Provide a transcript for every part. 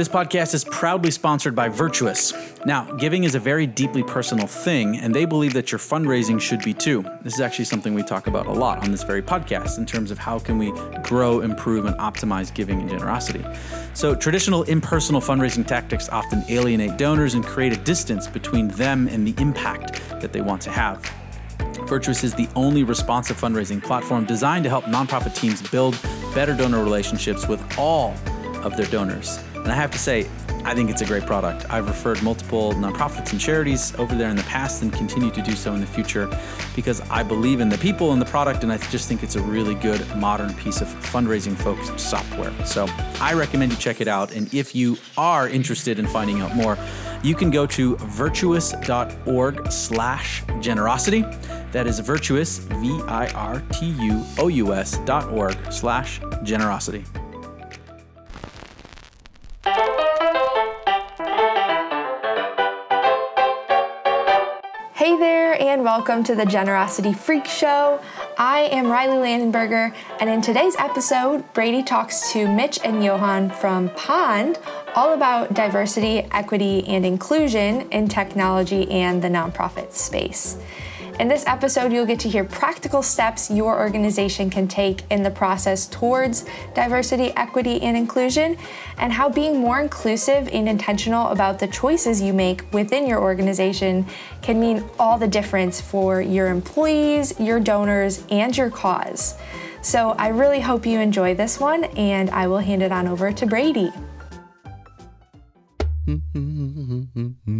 This podcast is proudly sponsored by Virtuous. Now, giving is a very deeply personal thing, and they believe that your fundraising should be too. This is actually something we talk about a lot on this very podcast in terms of how can we grow, improve, and optimize giving and generosity. So, traditional impersonal fundraising tactics often alienate donors and create a distance between them and the impact that they want to have. Virtuous is the only responsive fundraising platform designed to help nonprofit teams build better donor relationships with all of their donors. And I have to say, I think it's a great product. I've referred multiple nonprofits and charities over there in the past and continue to do so in the future because I believe in the people and the product, and I just think it's a really good modern piece of fundraising focused software. So I recommend you check it out. And if you are interested in finding out more, you can go to virtuous.org slash generosity. That is virtuous, V-I-R-T-U-O-U-S dot org slash generosity. Hey there, and welcome to the Generosity Freak Show. I am Riley Landenberger, and in today's episode, Brady talks to Mitch and Johann from Pond all about diversity, equity, and inclusion in technology and the nonprofit space. In this episode, you'll get to hear practical steps your organization can take in the process towards diversity, equity, and inclusion, and how being more inclusive and intentional about the choices you make within your organization can mean all the difference for your employees, your donors, and your cause. So I really hope you enjoy this one, and I will hand it on over to Brady.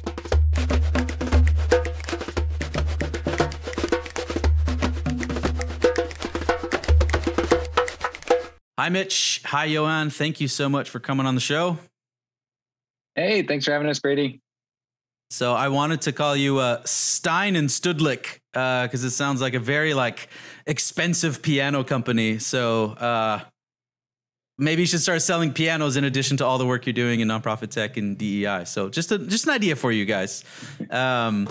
Hi, Mitch. Hi, Johann. Thank you so much for coming on the show. Hey, thanks for having us, Brady. So I wanted to call you uh, Stein and Shudlick because uh, it sounds like a very like expensive piano company. So uh, maybe you should start selling pianos in addition to all the work you're doing in nonprofit tech and DEI. So just a, just an idea for you guys. Um,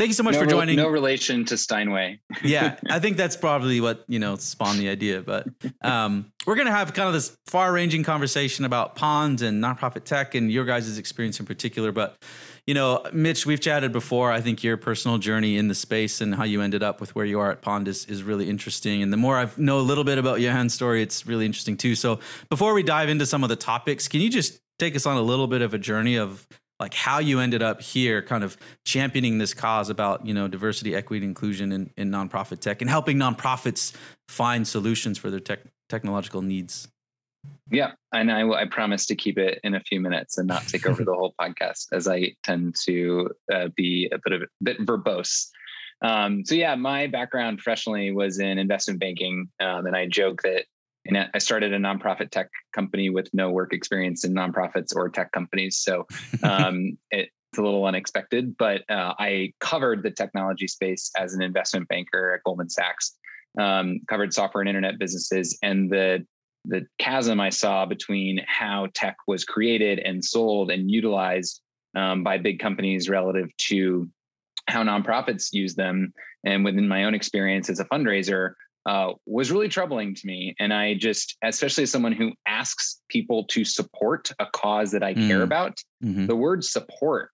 Thank you so much no for joining. no relation to Steinway. yeah, I think that's probably what you know spawned the idea. But um, we're gonna have kind of this far-ranging conversation about ponds and nonprofit tech and your guys' experience in particular. But you know, Mitch, we've chatted before. I think your personal journey in the space and how you ended up with where you are at Pond is, is really interesting. And the more I know a little bit about Johann's story, it's really interesting too. So before we dive into some of the topics, can you just take us on a little bit of a journey of like how you ended up here kind of championing this cause about you know diversity equity inclusion in, in nonprofit tech and helping nonprofits find solutions for their tech, technological needs. Yeah and I, I promise to keep it in a few minutes and not take over the whole podcast as i tend to uh, be a bit of a bit verbose. Um, so yeah my background professionally was in investment banking um, and i joke that and I started a nonprofit tech company with no work experience in nonprofits or tech companies. So um, it, it's a little unexpected, but uh, I covered the technology space as an investment banker at Goldman Sachs, um, covered software and internet businesses, and the the chasm I saw between how tech was created and sold and utilized um, by big companies relative to how nonprofits use them, and within my own experience as a fundraiser, uh, was really troubling to me. And I just, especially as someone who asks people to support a cause that I mm. care about, mm-hmm. the word support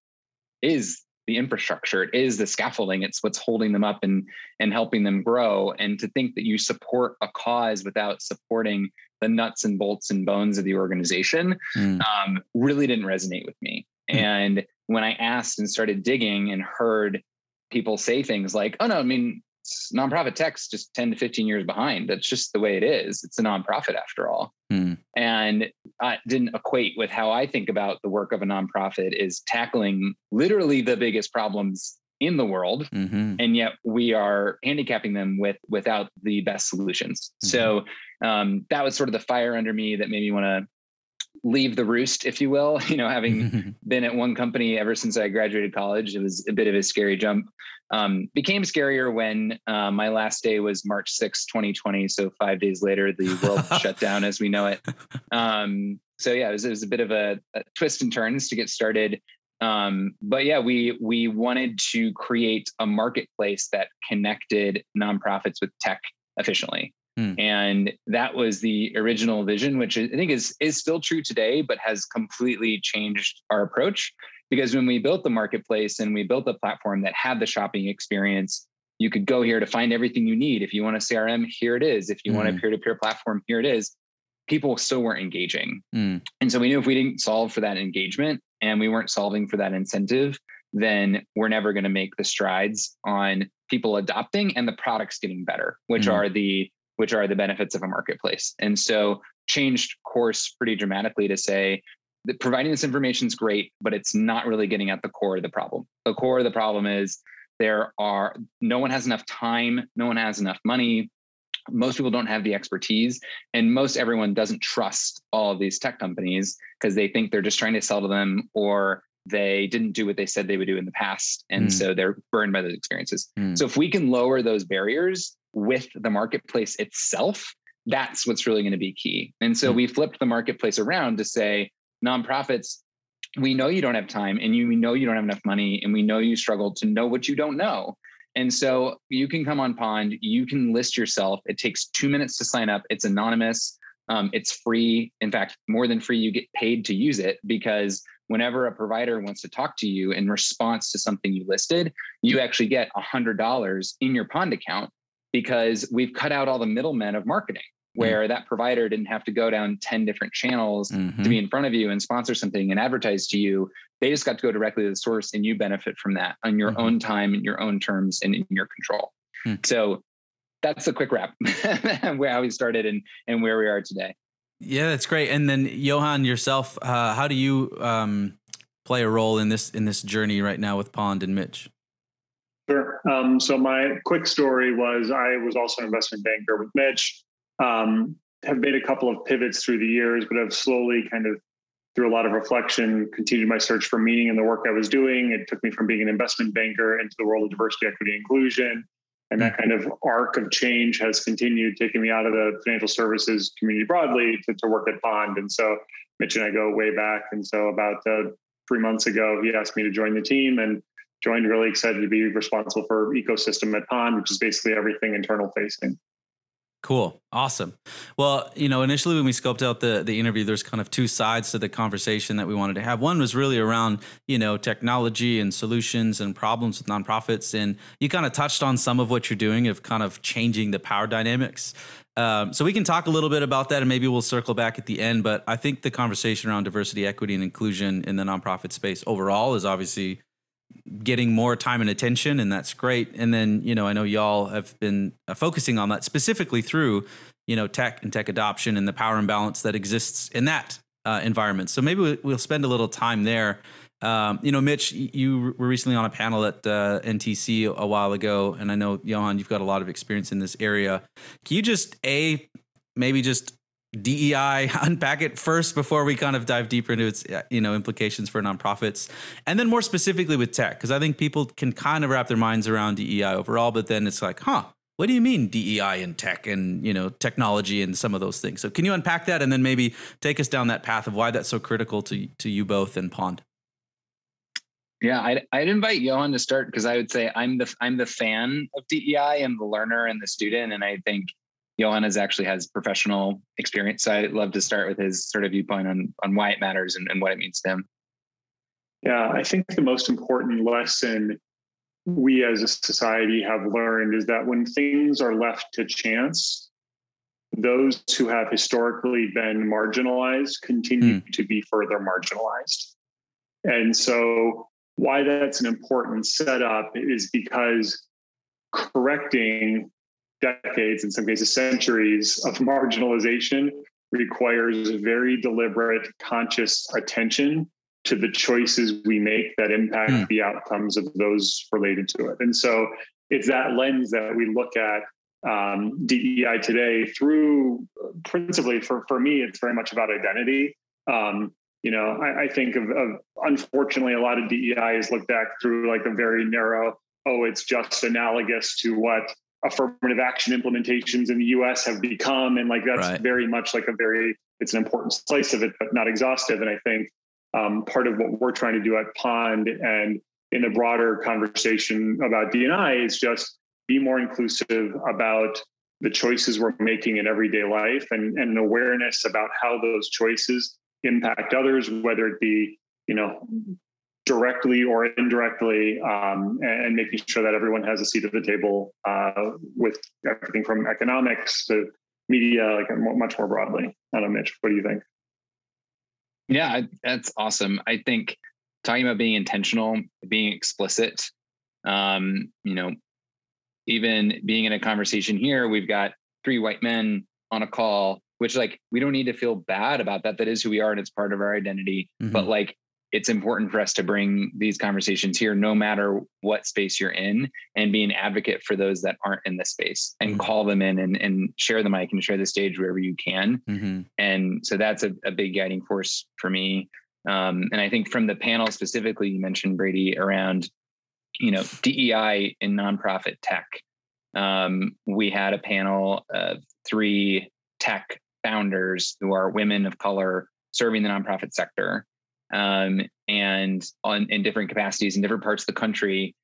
is the infrastructure it is the scaffolding it's what's holding them up and and helping them grow and to think that you support a cause without supporting the nuts and bolts and bones of the organization mm. um, really didn't resonate with me mm. and when i asked and started digging and heard people say things like oh no i mean nonprofit tech's just 10 to 15 years behind. That's just the way it is. It's a nonprofit after all. Hmm. And I didn't equate with how I think about the work of a nonprofit is tackling literally the biggest problems in the world. Mm-hmm. And yet we are handicapping them with without the best solutions. Mm-hmm. So um, that was sort of the fire under me that made me want to leave the roost, if you will. You know, having been at one company ever since I graduated college, it was a bit of a scary jump. Um, became scarier when uh, my last day was March 6, 2020. So five days later, the world shut down as we know it. Um, so yeah, it was, it was, a bit of a, a twist and turns to get started. Um, but yeah, we we wanted to create a marketplace that connected nonprofits with tech efficiently. Hmm. And that was the original vision, which I think is is still true today, but has completely changed our approach. Because when we built the marketplace and we built a platform that had the shopping experience, you could go here to find everything you need. If you want a CRM, here it is. If you mm. want a hmm. peer-to-peer platform, here it is. People still weren't engaging. Mm. And so we knew if we didn't solve for that engagement and we weren't solving for that incentive, then we're never going to make the strides on people adopting and the products getting better, which mm. are the which are the benefits of a marketplace. And so changed course pretty dramatically to say that providing this information is great, but it's not really getting at the core of the problem. The core of the problem is there are no one has enough time, no one has enough money. Most people don't have the expertise, and most everyone doesn't trust all of these tech companies because they think they're just trying to sell to them or they didn't do what they said they would do in the past. And mm. so they're burned by those experiences. Mm. So if we can lower those barriers, with the marketplace itself, that's what's really going to be key. And so mm-hmm. we flipped the marketplace around to say, nonprofits, we know you don't have time and you we know you don't have enough money and we know you struggle to know what you don't know. And so you can come on Pond, you can list yourself. It takes two minutes to sign up. It's anonymous. Um, it's free. In fact, more than free, you get paid to use it because whenever a provider wants to talk to you in response to something you listed, you actually get $100 in your Pond account because we've cut out all the middlemen of marketing mm. where mm-hmm. that provider didn't have to go down 10 different channels mm-hmm. to be in front of you and sponsor something and advertise to you. They just got to go directly to the source and you benefit from that on your mm-hmm. own time and your own terms and in your control. Mm. So that's a quick wrap where how we started and, and where we are today. Yeah, that's great. And then Johann yourself, uh, how do you um, play a role in this in this journey right now with Pond and Mitch? Sure. Um, so my quick story was I was also an investment banker with Mitch. Um, have made a couple of pivots through the years, but have slowly kind of through a lot of reflection continued my search for meaning in the work I was doing. It took me from being an investment banker into the world of diversity, equity, inclusion. And that kind of arc of change has continued, taking me out of the financial services community broadly to, to work at Pond. And so Mitch and I go way back. And so about uh, three months ago, he asked me to join the team and joined really excited to be responsible for ecosystem at Pond, which is basically everything internal facing. Cool. Awesome. Well, you know, initially when we scoped out the the interview, there's kind of two sides to the conversation that we wanted to have. One was really around, you know, technology and solutions and problems with nonprofits. And you kind of touched on some of what you're doing of kind of changing the power dynamics. Um, so we can talk a little bit about that and maybe we'll circle back at the end. But I think the conversation around diversity, equity, and inclusion in the nonprofit space overall is obviously getting more time and attention, and that's great. And then, you know, I know y'all have been uh, focusing on that specifically through, you know, tech and tech adoption and the power imbalance that exists in that uh, environment. So maybe we'll spend a little time there. Um, you know, Mitch, you were recently on a panel at uh, NTC a while ago, and I know Johann, you've got a lot of experience in this area. Can you just a maybe just DEI, unpack it first before we kind of dive deeper into its uh, you know implications for nonprofits, and then more specifically with tech, because I think people can kind of wrap their minds around DEI overall, but then it's like, huh, what do you mean DEI in tech and you know technology and some of those things? So can you unpack that and then maybe take us down that path of why that's so critical to to you both and Pond? Yeah, I'd, I'd invite Johann to start because I would say I'm the I'm the fan of DEI and the learner and the student, and I think Johannes actually has professional experience. So I'd love to start with his sort of viewpoint on, on why it matters and, and what it means to him. Yeah, I think the most important lesson we as a society have learned is that when things are left to chance, those who have historically been marginalized continue mm. to be further marginalized. And so, why that's an important setup is because correcting decades, in some cases centuries of marginalization requires very deliberate, conscious attention to the choices we make that impact mm. the outcomes of those related to it. And so it's that lens that we look at um, DEI today through principally for, for me, it's very much about identity. Um, you know, I, I think of, of, unfortunately a lot of DEI is looked at through like a very narrow, oh, it's just analogous to what affirmative action implementations in the US have become. And like that's right. very much like a very, it's an important slice of it, but not exhaustive. And I think um, part of what we're trying to do at Pond and in a broader conversation about DNI is just be more inclusive about the choices we're making in everyday life and, and an awareness about how those choices impact others, whether it be, you know, directly or indirectly, um, and, and, making sure that everyone has a seat at the table uh, with everything from economics to media, like much more broadly. I don't know, Mitch, what do you think? Yeah, that's awesome. I think talking about being intentional, being explicit, um, you know, even being in a conversation here, we've got three white men on a call, which like we don't need to feel bad about that. That is who we are and it's part of our identity. Mm-hmm. But like it's important for us to bring these conversations here no matter what space you're in and be an advocate for those that aren't in the space and mm-hmm. call them in and, and share the mic and share the stage wherever you can mm-hmm. and so that's a, a, big guiding force for me um, and i think from the panel specifically you mentioned brady around you know, DEI in nonprofit tech. Um, we had a panel of three tech founders who are women of color serving the nonprofit sector um, and on in different capacities in different parts of the country.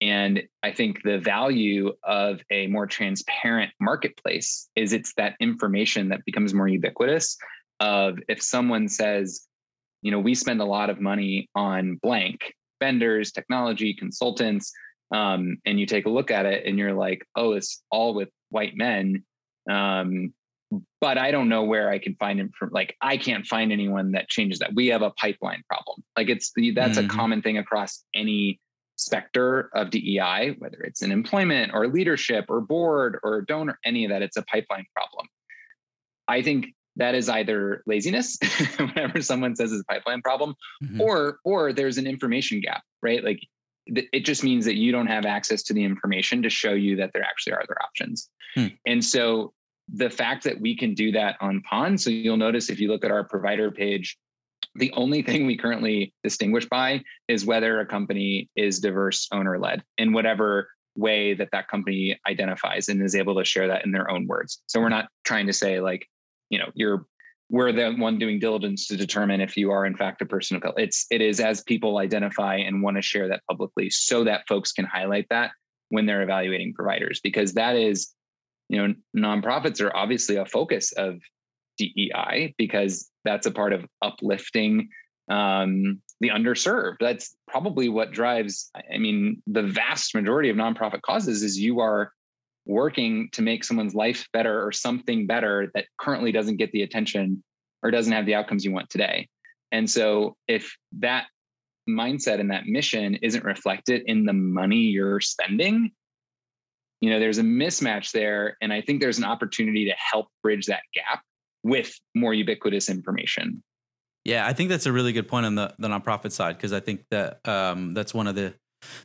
And I think the value of a more transparent marketplace is it's that information that becomes more ubiquitous. Of if someone says, you know, we spend a lot of money on blank, vendors, technology, consultants, um, and you take a look at it and you're like, oh, it's all with white men. Um, but I don't know where I can find him from. Like, I can't find anyone that changes that. We have a pipeline problem. Like, it's that's mm-hmm. a common thing across any specter of DEI, whether it's in employment or leadership or board or donor, any of that. It's a pipeline problem. I think that is either laziness whenever someone says it's a pipeline problem mm-hmm. or or there's an information gap right like th- it just means that you don't have access to the information to show you that there actually are other options hmm. and so the fact that we can do that on pond so you'll notice if you look at our provider page the only thing we currently distinguish by is whether a company is diverse owner led in whatever way that that company identifies and is able to share that in their own words so we're not trying to say like you know you're we're the one doing diligence to determine if you are in fact a person of color. It's it is as people identify and want to share that publicly so that folks can highlight that when they're evaluating providers because that is you know nonprofits are obviously a focus of DEI because that's a part of uplifting um, the underserved. That's probably what drives. I mean, the vast majority of nonprofit causes is you are working to make someone's life better or something better that currently doesn't get the attention or doesn't have the outcomes you want today. And so if that mindset and that mission isn't reflected in the money you're spending, you know, there's a mismatch there. And I think there's an opportunity to help bridge that gap with more ubiquitous information. Yeah, I think that's a really good point on the, the nonprofit side because I think that um, that's one of the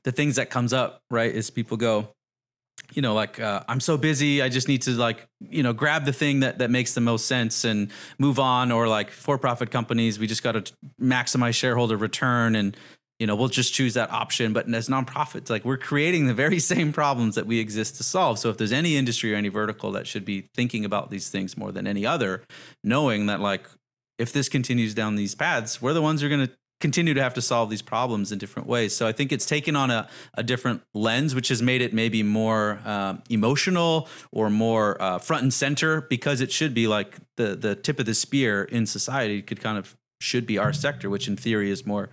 the things that comes up, right? Is people go, you know like uh, i'm so busy i just need to like you know grab the thing that that makes the most sense and move on or like for profit companies we just got to maximize shareholder return and you know we'll just choose that option but as nonprofits like we're creating the very same problems that we exist to solve so if there's any industry or any vertical that should be thinking about these things more than any other knowing that like if this continues down these paths we're the ones who are going to continue to have to solve these problems in different ways. So I think it's taken on a, a different lens, which has made it maybe more um, emotional or more uh, front and center because it should be like the the tip of the spear in society could kind of should be our sector, which in theory is more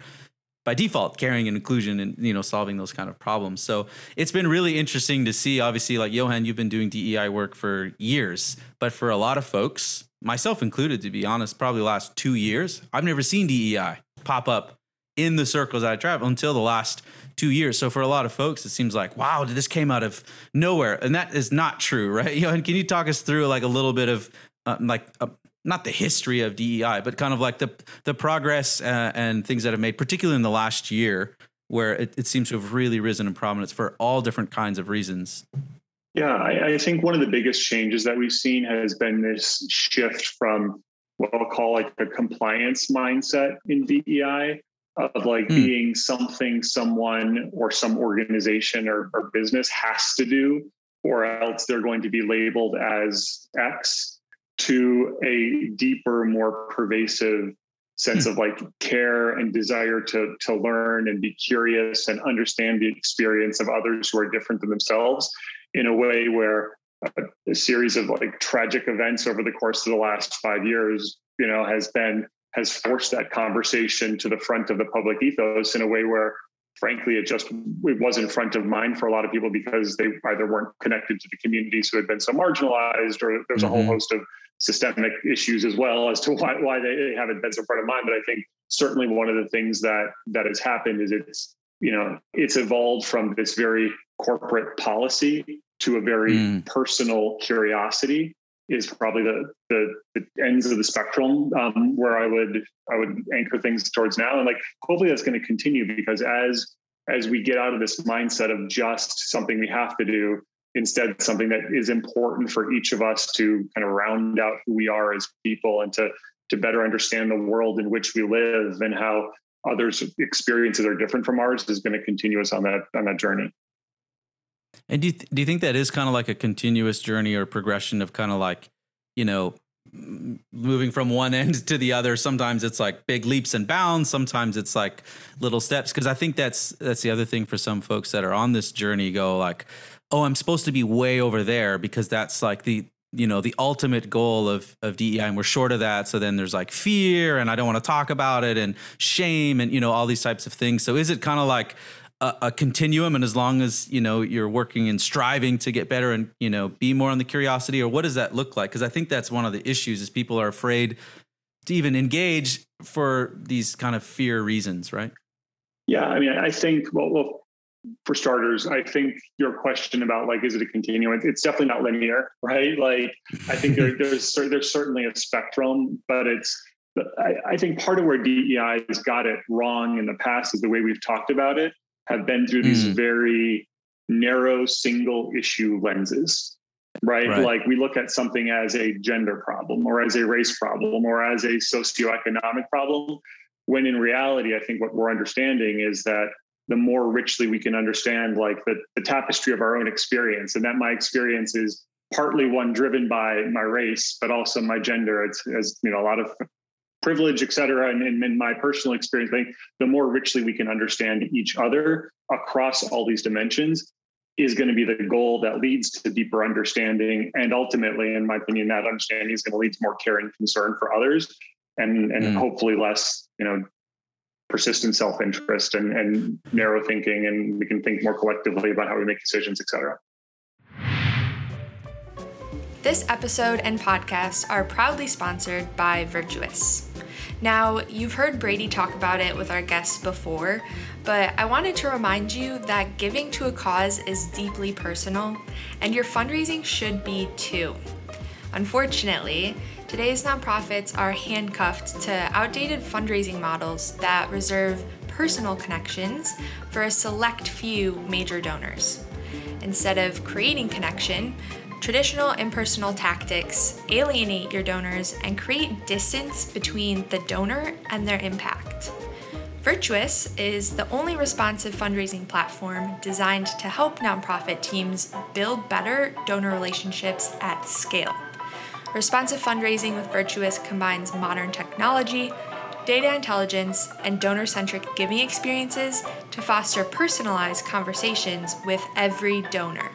by default caring and inclusion and you know solving those kind of problems so it's been really interesting to see obviously like johann you've been doing dei work for years but for a lot of folks myself included to be honest probably last two years i've never seen dei pop up in the circles I travel until the last two years. So for a lot of folks, it seems like, wow, this came out of nowhere, and that is not true, right? Johann, can you talk us through like a little bit of uh, like uh, not the history of DEI, but kind of like the the progress uh, and things that have made, particularly in the last year, where it, it, seems to have really risen in prominence for all different kinds of reasons. Yeah, I, I think one of the biggest changes that we've seen has been this shift from what I'll call like a compliance mindset in DEI of like mm. being something someone or some organization or, or business has to do, or else they're going to be labeled as X to a deeper, more pervasive sense mm. of like care and desire to to learn and be curious and understand the experience of others who are different than themselves in a way where a, a series of like tragic events over the course of the last five years you know has been has forced that conversation to the front of the public ethos in a way where frankly it just it wasn't front of mind for a lot of people because they either weren't connected to the communities who had been so marginalized or there's mm-hmm. a whole mm-hmm. host of systemic issues as well as to why, why they haven't been so front of mind but i think certainly one of the things that that has happened is it's you know it's evolved from this very corporate policy to a very mm. personal curiosity is probably the, the, the ends of the spectrum um, where I would I would anchor things towards now, and like hopefully that's going to continue because as as we get out of this mindset of just something we have to do, instead something that is important for each of us to kind of round out who we are as people and to to better understand the world in which we live and how others' experiences are different from ours is going to continue us on that on that journey. And do you, th- do you think that is kind of like a continuous journey or progression of kind of like, you know, moving from one end to the other sometimes it's like big leaps and bounds sometimes it's like little steps because i think that's that's the other thing for some folks that are on this journey go like oh i'm supposed to be way over there because that's like the you know the ultimate goal of of DEI and we're short of that. So then there's like fear and I don't want to talk about it and shame and you know all these types of things. So is it kind of like a, a, continuum? And as long as you know you're working and striving to get better and you know be more on the curiosity or what does that look like? Because i think that's one of the issues is people are afraid to even engage for these kind of fear reasons right? Yeah i mean i think well, well for starters i think your question about like is it a continuum it's definitely not linear right like i think there, there's there's certainly a spectrum but it's I, I think part of where DEI has got it wrong in the past is the way we've talked about it have been through these mm. very narrow single issue lenses right? right? Like we look at something as a gender problem or as a race problem or as a socioeconomic problem, when in reality, I think what we're understanding is that the more richly we can understand like the, the tapestry of our own experience, and that my experience is partly one driven by my race, but also my gender. It's as you know, a lot of privilege, et cetera, and in my personal experience, I think the more richly we can understand each other across all these dimensions is going to be the goal that leads to deeper understanding. And ultimately, in my opinion, that understanding is going to lead to more care and concern for others and, and mm. hopefully less, you know, persistent self-interest and, and narrow thinking. And we can think more collectively about how we make decisions, et cetera. This episode and podcast are proudly sponsored by Virtuous. Now, you've heard Brady talk about it with our guests before, but I wanted to remind you that giving to a cause is deeply personal, and your fundraising should be too. Unfortunately, today's nonprofits are handcuffed to outdated fundraising models that reserve personal connections for a select few major donors. Instead of creating connection, Traditional impersonal tactics alienate your donors and create distance between the donor and their impact. Virtuous is the only responsive fundraising platform designed to help nonprofit teams build better donor relationships at scale. Responsive fundraising with Virtuous combines modern technology, data intelligence, and donor centric giving experiences to foster personalized conversations with every donor.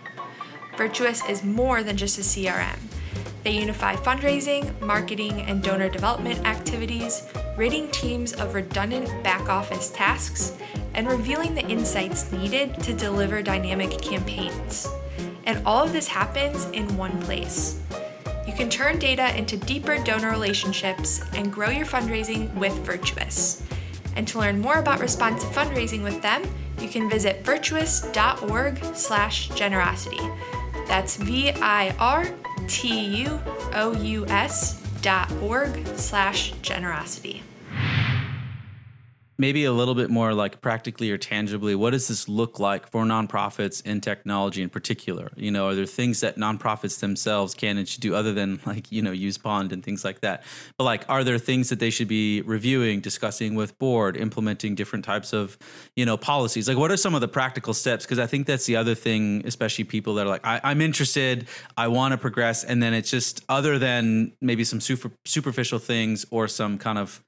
Virtuous is more than just a CRM. They unify fundraising, marketing, and donor development activities, ridding teams of redundant back office tasks, and revealing the insights needed to deliver dynamic campaigns. And all of this happens in one place. You can turn data into deeper donor relationships and grow your fundraising with Virtuous. And to learn more about responsive fundraising with them, you can visit virtuous.org/generosity. That's V I R T U O U S dot org slash generosity. Maybe a little bit more like practically or tangibly what does this look like for nonprofits in technology in particular? You know are there things that nonprofits themselves can and should do other than like you know use pond and things like that? But like are there things that they should be reviewing discussing with board implementing different types of you know policies? Like what are some of the practical steps? Because i think that's the other thing especially people that are like I, am interested i want to progress and then it's just other than maybe some super superficial things or some kind of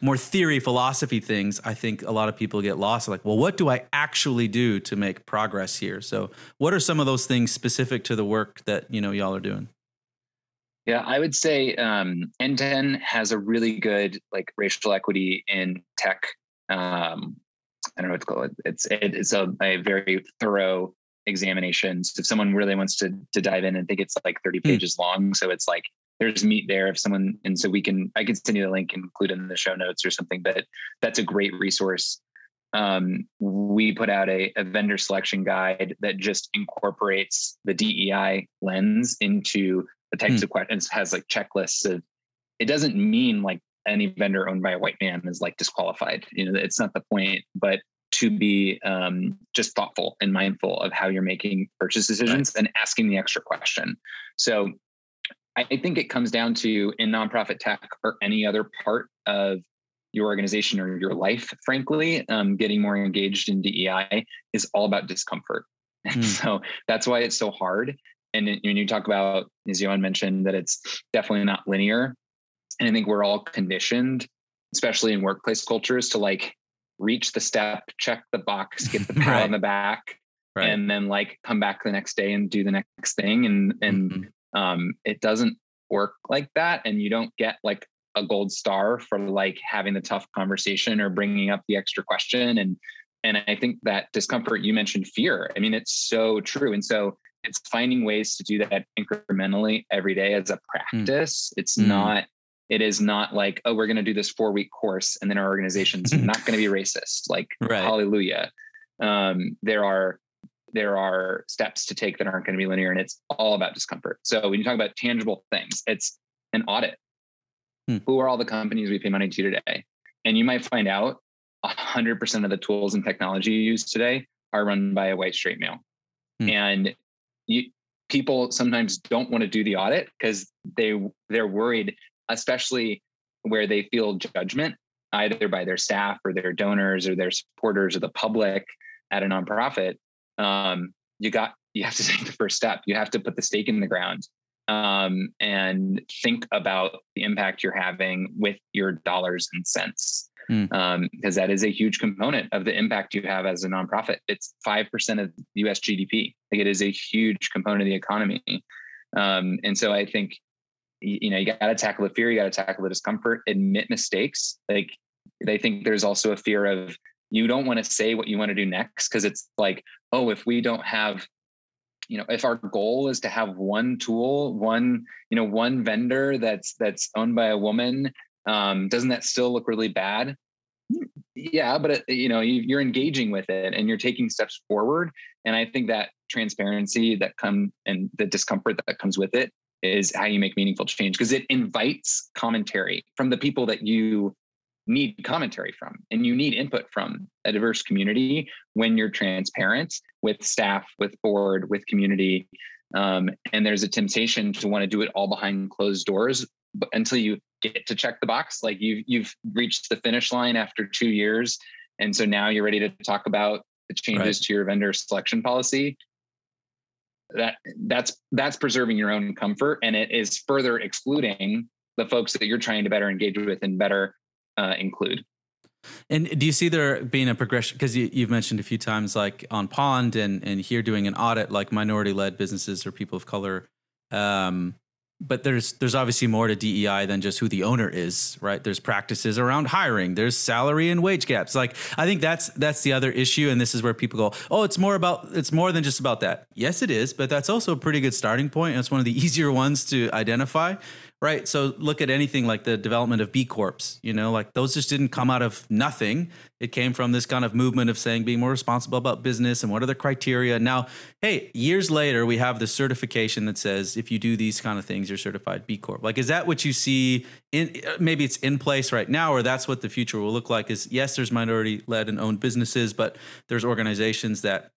more theory philosophy things i think a lot of people get lost. Like well what do i actually do to make progress here? So what are some of those things specific to the work that you know y'all are doing? Yeah i would say um, NTEN has a really good like racial equity in tech. Um, i don't know what to call it. It's it's a, a very thorough examination so if someone really wants to to dive in and think it's like 30 hmm. pages mm. long. So it's like there's meat there if someone and so we can i can send you the link and include it in the show notes or something but that's a great resource um, we put out a, a, vendor selection guide that just incorporates the dei lens into the types hmm. of questions has like checklists of it doesn't mean like any vendor owned by a white man is like disqualified you know it's not the point but to be um, just thoughtful and mindful of how you're making purchase decisions right. and asking the extra question so I think it comes down to in nonprofit tech or any other part of your organization or your life, frankly, um, getting more engaged in DEI is all about discomfort. Mm. so that's why it's so hard. And when you talk about, as Johann mentioned, that it's definitely not linear. And I think we're all conditioned, especially in workplace cultures, to like reach the step, check the box, get the pat right. on the back, right. and then like come back the next day and do the next thing. And and mm-hmm um, it doesn't work like that and you don't get like a gold star for like having the tough conversation or bringing up the extra question and and i think that discomfort you mentioned fear i mean it's so true and so it's finding ways to do that incrementally every day as a hmm. practice mm. it's mm. not it is not like oh we're going to do this four week course and then our organization's not going to be racist like right. hallelujah um, there are there are steps to take that aren't going to be linear and it's all about discomfort. So when you talk about tangible things, it's an audit. Hmm. Who are all the companies we pay money to today? And you might find out 100% of the tools and technology you use today are run by a white straight male. Hmm. And you, people sometimes don't want to do the audit because they they're worried, especially where they feel judgment either by their staff or their donors or their supporters or the public at a nonprofit um, you got you have to take the first step. You have to put the stake in the ground um, and think about the impact you're having with your dollars and cents. Mm. Um, because that is a huge component of the impact you have as a nonprofit. It's five percent of U.S. GDP. Like it is a huge component of the economy, um, and so I think you know you got to tackle the fear, you got to tackle the discomfort, admit mistakes. Like they think there's also a fear of you don't want to say what you want to do next because it's like oh if we don't have you know if our goal is to have one tool one you know one vendor that's that's owned by a woman um, doesn't that still look really bad? Yeah but it, you know you, are engaging with it and you're taking steps forward and i think that transparency that come and the discomfort that comes with it is how you make meaningful change because it invites commentary from the people that you need commentary from and you need input from a diverse community when you're transparent with staff with board with community um, and there's a temptation to want to do it all behind closed doors but until you get to check the box like you've you've reached the finish line after two years and so now you're ready to talk about the changes right. to your vendor selection policy that that's that's preserving your own comfort and it is further excluding the folks that you're trying to better engage with and better uh, include. And do you see there being a progression? Because you, have mentioned a few times, like on Pond and and here doing an audit, like minority led businesses or people of color. Um, but there's there's obviously more to DEI than just who the owner is, right? There's practices around hiring, there's salary and wage gaps. Like I think that's that's the other issue, and this is where people go, oh, it's more about it's more than just about that. Yes, it is, but that's also a pretty good starting point. And it's one of the easier ones to identify right? So look at anything like the development of B Corps, you know, like those just didn't come out of nothing. It came from this kind of movement of saying being more responsible about business and what are the criteria. Now, hey, years later, we have the certification that says if you do these kind of things, you're certified B Corp. Like, is that what you see in maybe it's in place right now, or that's what the future will look like? Is yes, there's minority led and owned businesses, but there's organizations that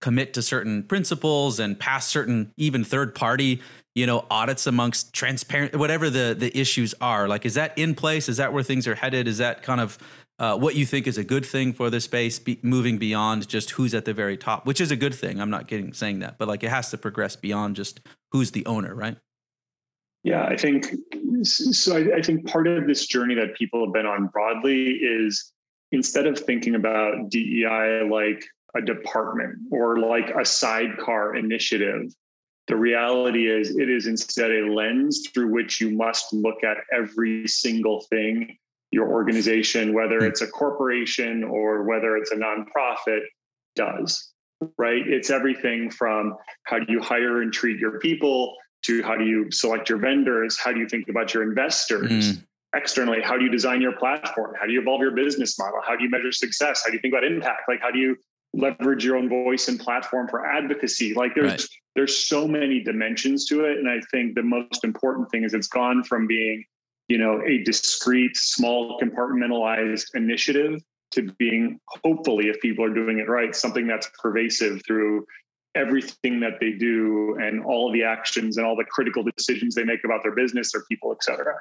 commit to certain principles and pass certain even third party you know audits amongst transparent whatever the the issues are. Like is that in place? Is that where things are headed? Is that kind of uh, what you think is a good thing for the space be, moving beyond just who's at the very top which is a good thing. I'm not getting saying that but like it has to progress beyond just who's the owner right? Yeah i think so I, I think part of this journey that people have been on broadly is instead of thinking about dei like a department or like a sidecar initiative the reality is, it is instead a lens through which you must look at every single thing your organization, whether it's a corporation or whether it's a nonprofit, does. Right? It's everything from how do you hire and treat your people to how do you select your vendors? How do you think about your investors? Mm. Externally, how do you design your platform? How do you evolve your business model? How do you measure success? How do you think about impact? Like, how do you leverage your own voice and platform for advocacy? Like, there's right there's so many dimensions to it. And i think the most important thing is it's gone from being you know a discrete small compartmentalized initiative to being hopefully if people are doing it right something that's pervasive through everything that they do and all the actions and all the critical decisions they make about their business their people et cetera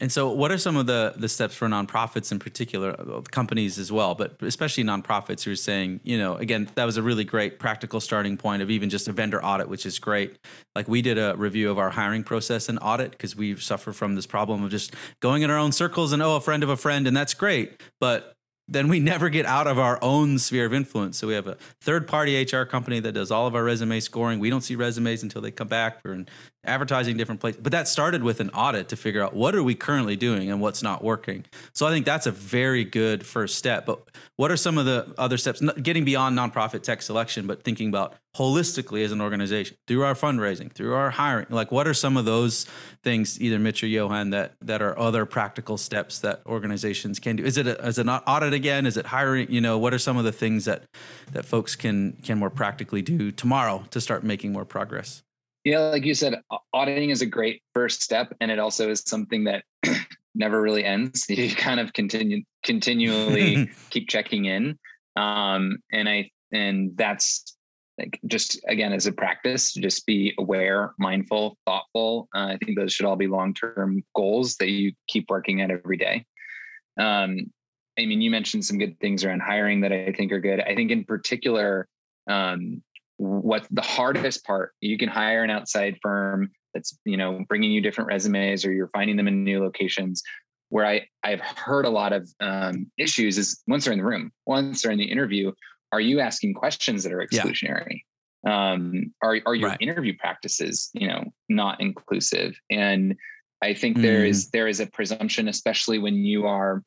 and so, what are some of the the steps for nonprofits in particular, uh, companies as well, but especially nonprofits who are saying, you know, again, that was a really great practical starting point of even just a vendor audit, which is great. Like we did a review of our hiring process and audit because we suffer from this problem of just going in our own circles and oh, a friend of a friend, and that's great, but then we never get out of our own sphere of influence. So we have a third party HR company that does all of our resume scoring. We don't see resumes until they come back. In advertising different places. But that started with an audit to figure out what are we currently doing and what's not working. So I think that's a very good first step. But what are some of the other steps? Getting beyond nonprofit tech selection, but thinking about holistically as an organization through our fundraising, through our hiring. Like, what are some of those things, either Mitch or Johann, that that are other practical steps that organizations can do? Is it a, is it not audit again? Is it hiring? You know, what are some of the things that that folks can can more practically do tomorrow to start making more progress? Yeah, like you said, auditing is a great first step, and it also is something that never really ends. You kind of continue continually keep checking in, um, and I and that's like just again as a practice just be aware mindful thoughtful uh, i think those should all be long-term goals that you keep working at every day um, i mean you mentioned some good things around hiring that i think are good i think in particular um, what the hardest part you can hire an outside firm that's you know bringing you different resumes or you're finding them in new locations where i i've heard a lot of um, issues is once they're in the room once they're in the interview are you asking questions that are exclusionary yeah. um, are, are your right. interview practices you know not inclusive and i think mm. there is mm. there is a presumption especially when you are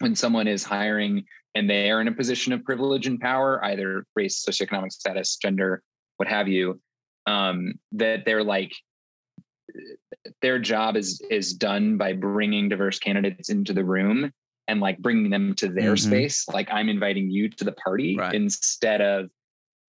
when someone is hiring and they are in a position of privilege and power either race socioeconomic status gender what have you um, that they're like their job is is done by bringing diverse candidates into the room and like bringing them to their mm-hmm. space like i'm inviting you to the party right. instead of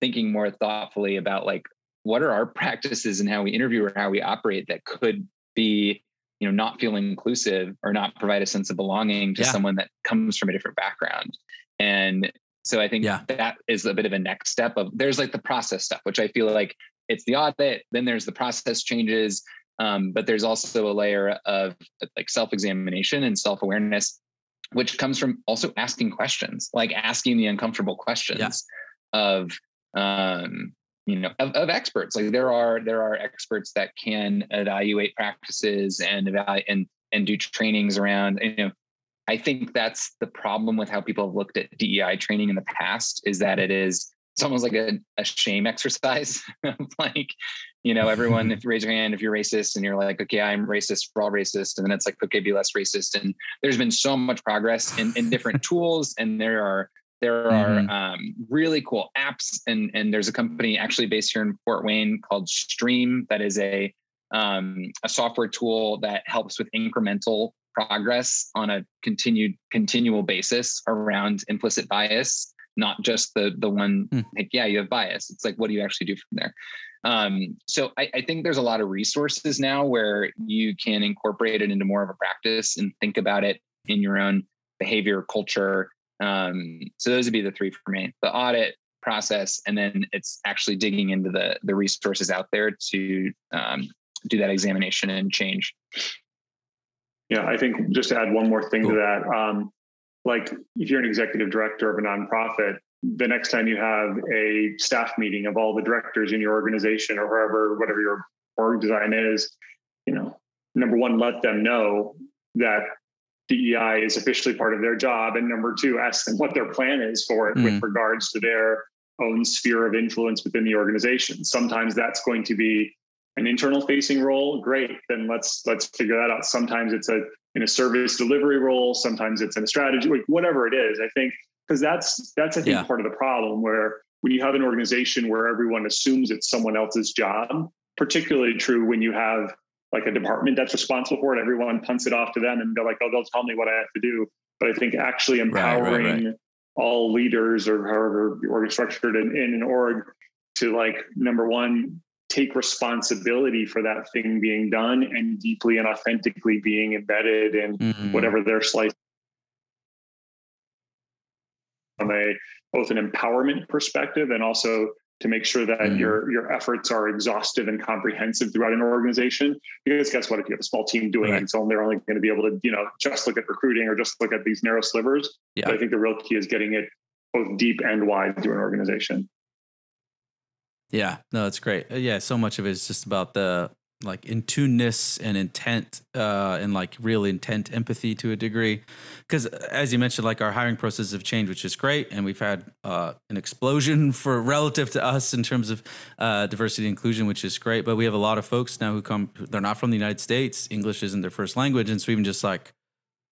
thinking more thoughtfully about like what are our practices and how we interview or how we operate that could be you know not feel inclusive or not provide a sense of belonging to yeah. someone that comes from a different background and so i think yeah. that is a bit of a next step of there's like the process stuff which i feel like it's the audit then there's the process changes um, but there's also a layer of like self-examination and self-awareness which comes from also asking questions, like asking the uncomfortable questions yeah. of um, you know of, of, experts. Like there are there are experts that can evaluate practices and evaluate and and do trainings around you know I think that's the problem with how people have looked at DEI training in the past is that it is it's almost like a, a shame exercise. like, you know, everyone, if you raise your hand, if you're racist and you're like, okay, I'm racist, we're all racist. And then it's like, okay, be less racist. And there's been so much progress in, in different tools. And there are, there are mm-hmm. um, really cool apps. And, and there's a company actually based here in Fort Wayne called Stream that is a um, a software tool that helps with incremental progress on a continued continual basis around implicit bias not just the the one hmm. like yeah you have bias it's like what do you actually do from there um, so I, I, think there's a lot of resources now where you can incorporate it into more of a practice and think about it in your own behavior culture um, so those would be the three for me the audit process and then it's actually digging into the the resources out there to um, do that examination and change yeah i think just to add one more thing cool. to that um, like if you're an executive director of a nonprofit the next time you have a staff meeting of all the directors in your organization or wherever whatever your org design is you know number one let them know that DEI is officially part of their job. And number two, ask them what their plan is for it mm. with regards to their own sphere of influence within the organization. Sometimes that's going to be an internal facing role. Great. Then let's let's figure that out. Sometimes it's a in a service delivery role, sometimes it's in a strategy, like whatever it is. I think because that's that's I think yeah. part of the problem where when you have an organization where everyone assumes it's someone else's job, particularly true when you have like a department that's responsible for it. Everyone punts it off to them and they're like, oh, they'll tell me what I have to do. But I think actually empowering right, right, right. all leaders or however the org is structured in, in an org to like number one, take responsibility for that thing being done and deeply and authentically being embedded in mm-hmm. whatever their slice from a both an empowerment perspective and also to make sure that mm. your your efforts are exhaustive and comprehensive throughout an organization. Because guess what? If you have a small team doing right. it, so they're only going to be able to, you know, just look at recruiting or just look at these narrow slivers. Yeah. But I think the real key is getting it both deep and wide through an organization. Yeah, no, that's great. Uh, yeah, so much of it is just about the like in tuneness and intent uh, and like real intent empathy to a degree. Because uh, as you mentioned like our hiring processes have changed which is great and we've had uh, an explosion for relative to us in terms of uh, diversity inclusion which is great but we have a lot of folks now who come they're not from the united states. English isn't their first language and so even just like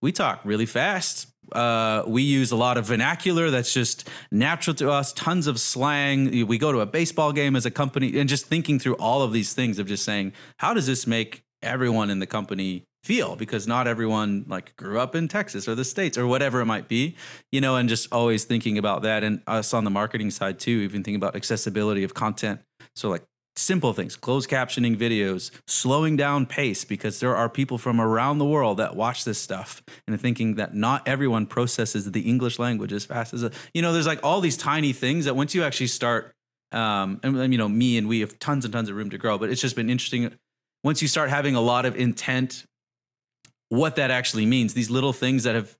we talk really fast. Uh, we use a lot of vernacular that's just natural to us, tons of slang. We go to a baseball game as a company and just thinking through all of these things of just saying, how does this make everyone in the company feel? Because not everyone like grew up in Texas or the States or whatever it might be, you know, and just always thinking about that. And us on the marketing side too, even thinking about accessibility of content. So like simple things closed captioning videos slowing down pace because there are people from around the world that watch this stuff and thinking that not everyone processes the english language as fast as a, you know there's like all these tiny things that once you actually start um and you know me and we have tons and tons of room to grow but it's just been interesting. Once you start having a lot of intent what that actually means these little things that have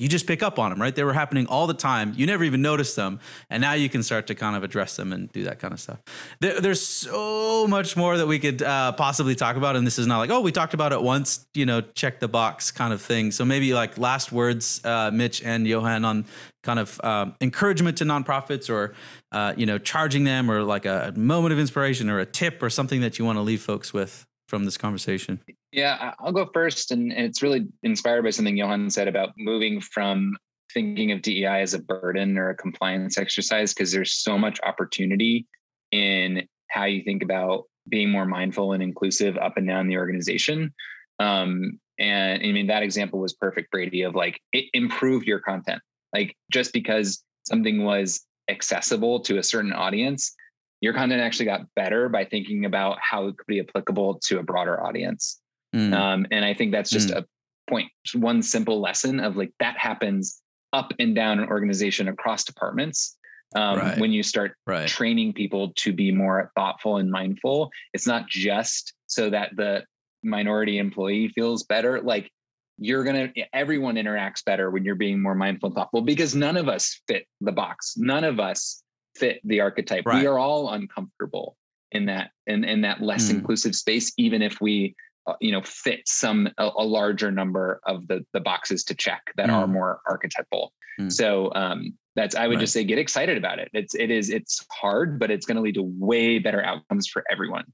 you just pick up on them, right? They were happening all the time. You never even noticed them. And now you can start to kind of address them and do that kind of stuff. There, there's so much more that we could uh, possibly talk about. And this is not like, oh, we talked about it once, you know, check the box kind of thing. So maybe like last words, uh, Mitch and Johann, on kind of um, encouragement to nonprofits or, uh, you know, charging them or like a moment of inspiration or a tip or something that you want to leave folks with from this conversation? Yeah, I'll go first. And, it's really inspired by something Johann said about moving from thinking of DEI as a burden or a compliance exercise, because there's so much opportunity in how you think about being more mindful and inclusive up and down the organization. Um, and I mean, that example was perfect, Brady, of like it improved your content. Like just because something was accessible to a certain audience your content actually got better by thinking about how it could be applicable to a broader audience. Mm. Um, and I think that's just mm. a point, one simple lesson of like that happens up and down an organization across departments. Um, right. When you start right. training people to be more thoughtful and mindful, it's not just so that the minority employee feels better. Like you're gonna, everyone interacts better when you're being more mindful and thoughtful because none of us fit the box. None of us fit the archetype. Right. We are all uncomfortable in that in, in that less mm. inclusive space, even if we uh, you know fit some a, a, larger number of the the boxes to check that mm. are more archetypal. Mm. So um, that's I would right. just say get excited about it. It's it is it's hard, but it's going to lead to way better outcomes for everyone.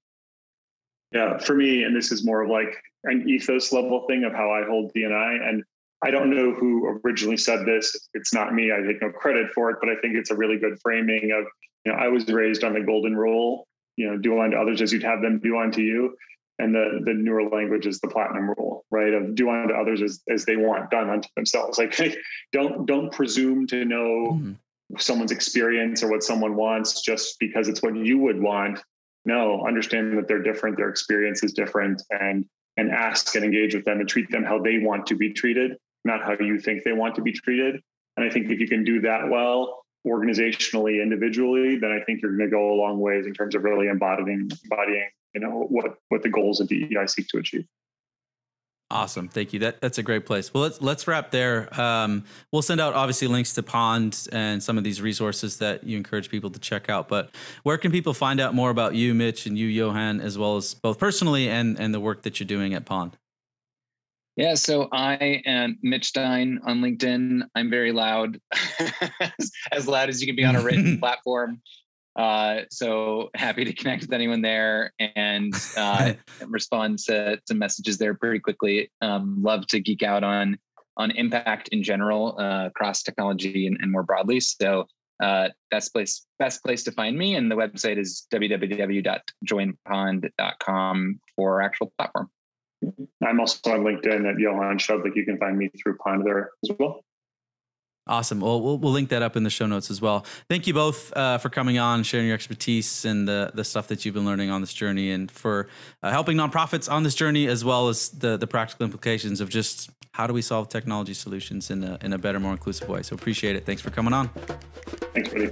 Yeah, for me, and this is more of like an ethos level thing of how I hold DNI and I don't know who originally said this. It's not me. I take no credit for it, but I think it's a really good framing of, you know, I was raised on the golden rule, you know, do unto others as you'd have them do unto you. and the the newer language is the platinum rule, right? Of do unto others as, as they want done unto themselves. Like don't don't presume to know mm. someone's experience or what someone wants just because it's what you would want. No, understand that they're different, their experience is different, and and ask and engage with them and treat them how they want to be treated, not how you think they want to be treated. And I think if you can do that well, organizationally, individually, then I think you're going to go a long ways in terms of really embodying embodying you know what what the goals of DEI seek to achieve. Awesome, thank you. That that's a great place. Well, let's let's wrap there. Um, we'll send out obviously links to Pond and some of these resources that you encourage people to check out. But where can people find out more about you, Mitch, and you, Johann, as well as both personally and and the work that you're doing at Pond? Yeah, so I am Mitch Stein on LinkedIn. I'm very loud, as loud as you can be on a written platform. Uh, so happy to connect with anyone there and uh, respond to, to messages there pretty quickly. Um, love to geek out on on impact in general uh, across technology and, and, more broadly. So uh, best place best place to find me, and the website is www.joinpond.com for our actual platform. I'm also on LinkedIn at Johann Like You can find me through Pond there as well. Awesome. Well, well, we'll link that up in the show notes as well. Thank you both uh, for coming on, sharing your expertise and the the stuff that you've been learning on this journey, and for uh, helping nonprofits on this journey, as well as the the practical implications of just how do we solve technology solutions in a in a better, more inclusive way. So appreciate it. Thanks for coming on. Thanks, Brady.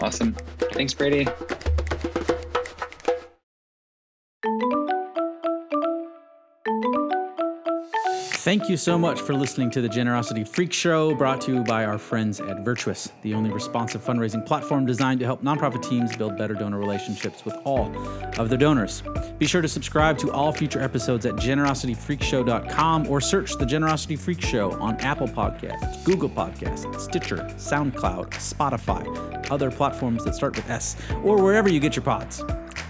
Awesome. Thanks, Brady. Thank you so much for listening to the Generosity Freak Show, brought to you by our friends at Virtuous, the only responsive fundraising platform designed to help nonprofit teams build better donor relationships with all of their donors. Be sure to subscribe to all future episodes at generosityfreakshow.com or search the Generosity Freak Show on Apple Podcasts, Google Podcasts, Stitcher, SoundCloud, Spotify, other platforms that start with S, or wherever you get your pods.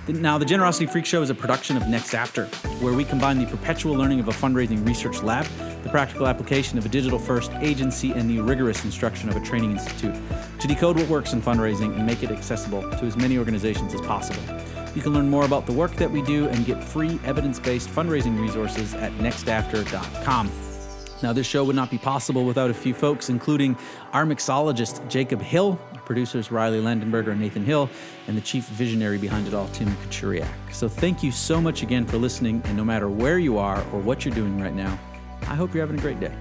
Now, the Generosity Freak Show is a production of NextAfter, where we combine the perpetual learning of a fundraising research lab, the practical application of a digital first agency, and the rigorous instruction of a training institute to decode what works in fundraising and make it accessible to as many organizations as possible. You can learn more about the work that we do and get free evidence based fundraising resources at nextafter.com. Now, this show would not be possible without a few folks, including our mixologist, Jacob Hill, producers Riley Landenberger and Nathan Hill, and the chief visionary behind it all, Tim Kachuriak. So thank you so much again for listening, and no matter where you are or what you're doing right now, I hope you're having a great day.